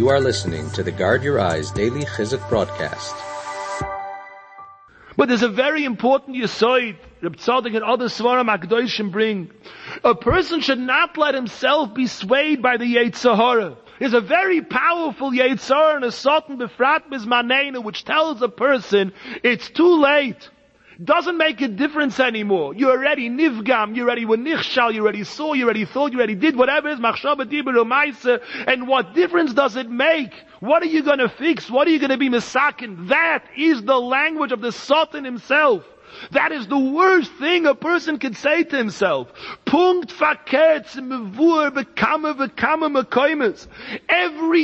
You are listening to the Guard Your Eyes Daily Chizuk broadcast. But there's a very important yisoid Reb Tzadok and other Svarim Akdoshim bring. A person should not let himself be swayed by the Yetzirah. There's a very powerful Yetzirah and a Satan Befrat Bizmanena which tells a person it's too late doesn't make a difference anymore. You already nivgam, you already were nichshal, you already saw, you already thought, you already did whatever is, machshava dibur and what difference does it make? What are you gonna fix? What are you gonna be misakin? That is the language of the Satan himself. That is the worst thing a person can say to himself. Every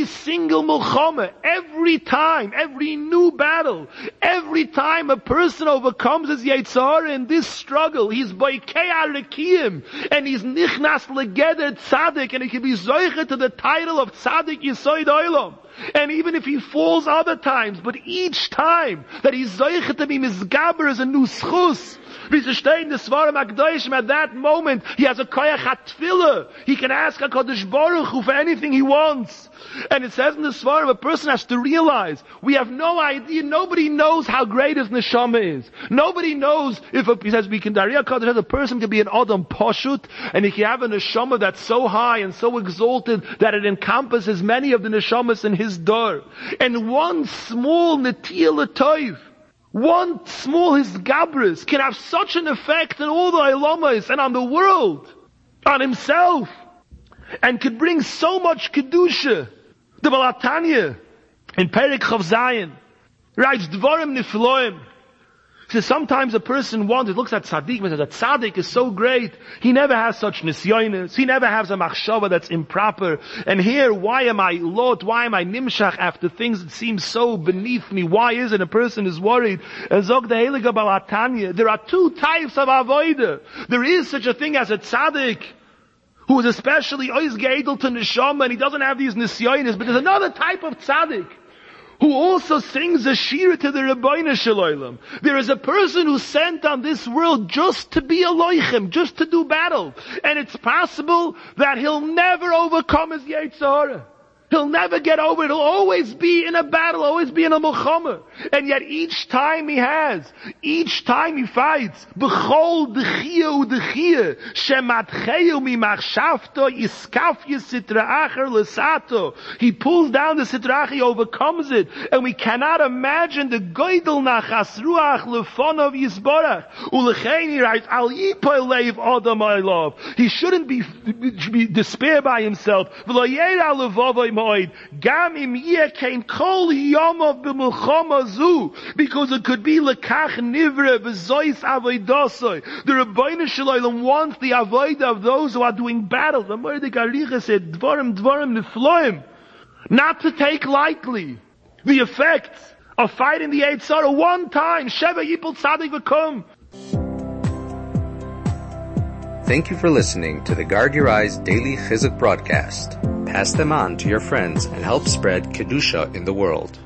single milchama, every time, every new battle, every time a person overcomes his Yetzirah in this struggle, he's boikei arekim, and he's nichnas legeder tzaddik, and he can be zoiche to the title of tzaddik yisoid oilam. And even if he falls other times, but each time that he's zoichet to be misgaber as a new schus, wie the Svarim HaKdoshim, at that moment, he has a koyach hatfila. He can ask a HaKadosh Baruch Hu for anything he wants. And it says in the Svarim, a person has to realize, we have no idea, nobody knows how great his neshama is. Nobody knows if, a, he says, we can, Dariya HaKadosh, a person can be an Adam Poshut, and he can have a neshama that's so high and so exalted that it encompasses many of the neshamas in his door. And one small netiyah toiv, one small hisgabris can have such an effect on all the ilamas and on the world, on himself, and could bring so much kedusha. The Baal HaTanya in Perek Chaf Zayin writes Dvarim Nifloim. He says sometimes a person wonders, looks at tzaddik, and says that tzaddik is so great. He never has such nisyonis. He never has a machshava that's improper. And here, why am I lot? Why am I nimshach after things that seem so beneath me? Why is it a person is worried? And zog the there are two types of avoida. There is such a thing as a tzaddik who is especially ois geidel to neshama and he doesn't have these nisyonis, but there's another type of tzaddik who also sings a shir to the Ribono Shel Olam. There is a person who's sent on this world just to be a loichem, just to do battle. And it's possible that he'll never overcome his Yetzirah. He'll never get over it. He'll always be in a battle, always be in a milchama. And yet each time he has, each time he fights, b'chol d'chia u'd'chia, shematcheyu mimachshavto yiskaf yisitra acher l'sato. He pulls down the sitra he overcomes it. And we cannot imagine the goydel nachas ruach lefonov yisborach. U'lechein he writes, al yipoy leiv I love. He shouldn't be, be despair by himself. V'lo yera levovoi moed. Gam im came kol yomov b'mulchama zu. Because it could be lekach nivre v'zois avoidosoi. The Ribono Shel Olam wants the avoid of those who are doing battle. The Mordek Aricha said, dvarim dvarim nifloim. Not to take lightly the effects of fighting the Eitzara one time. Sheva Yipul Tzadik v'kum. Thank you for listening to the Guard Your Eyes Daily Chizuk broadcast. Pass them on to your friends and help spread Kedusha in the world.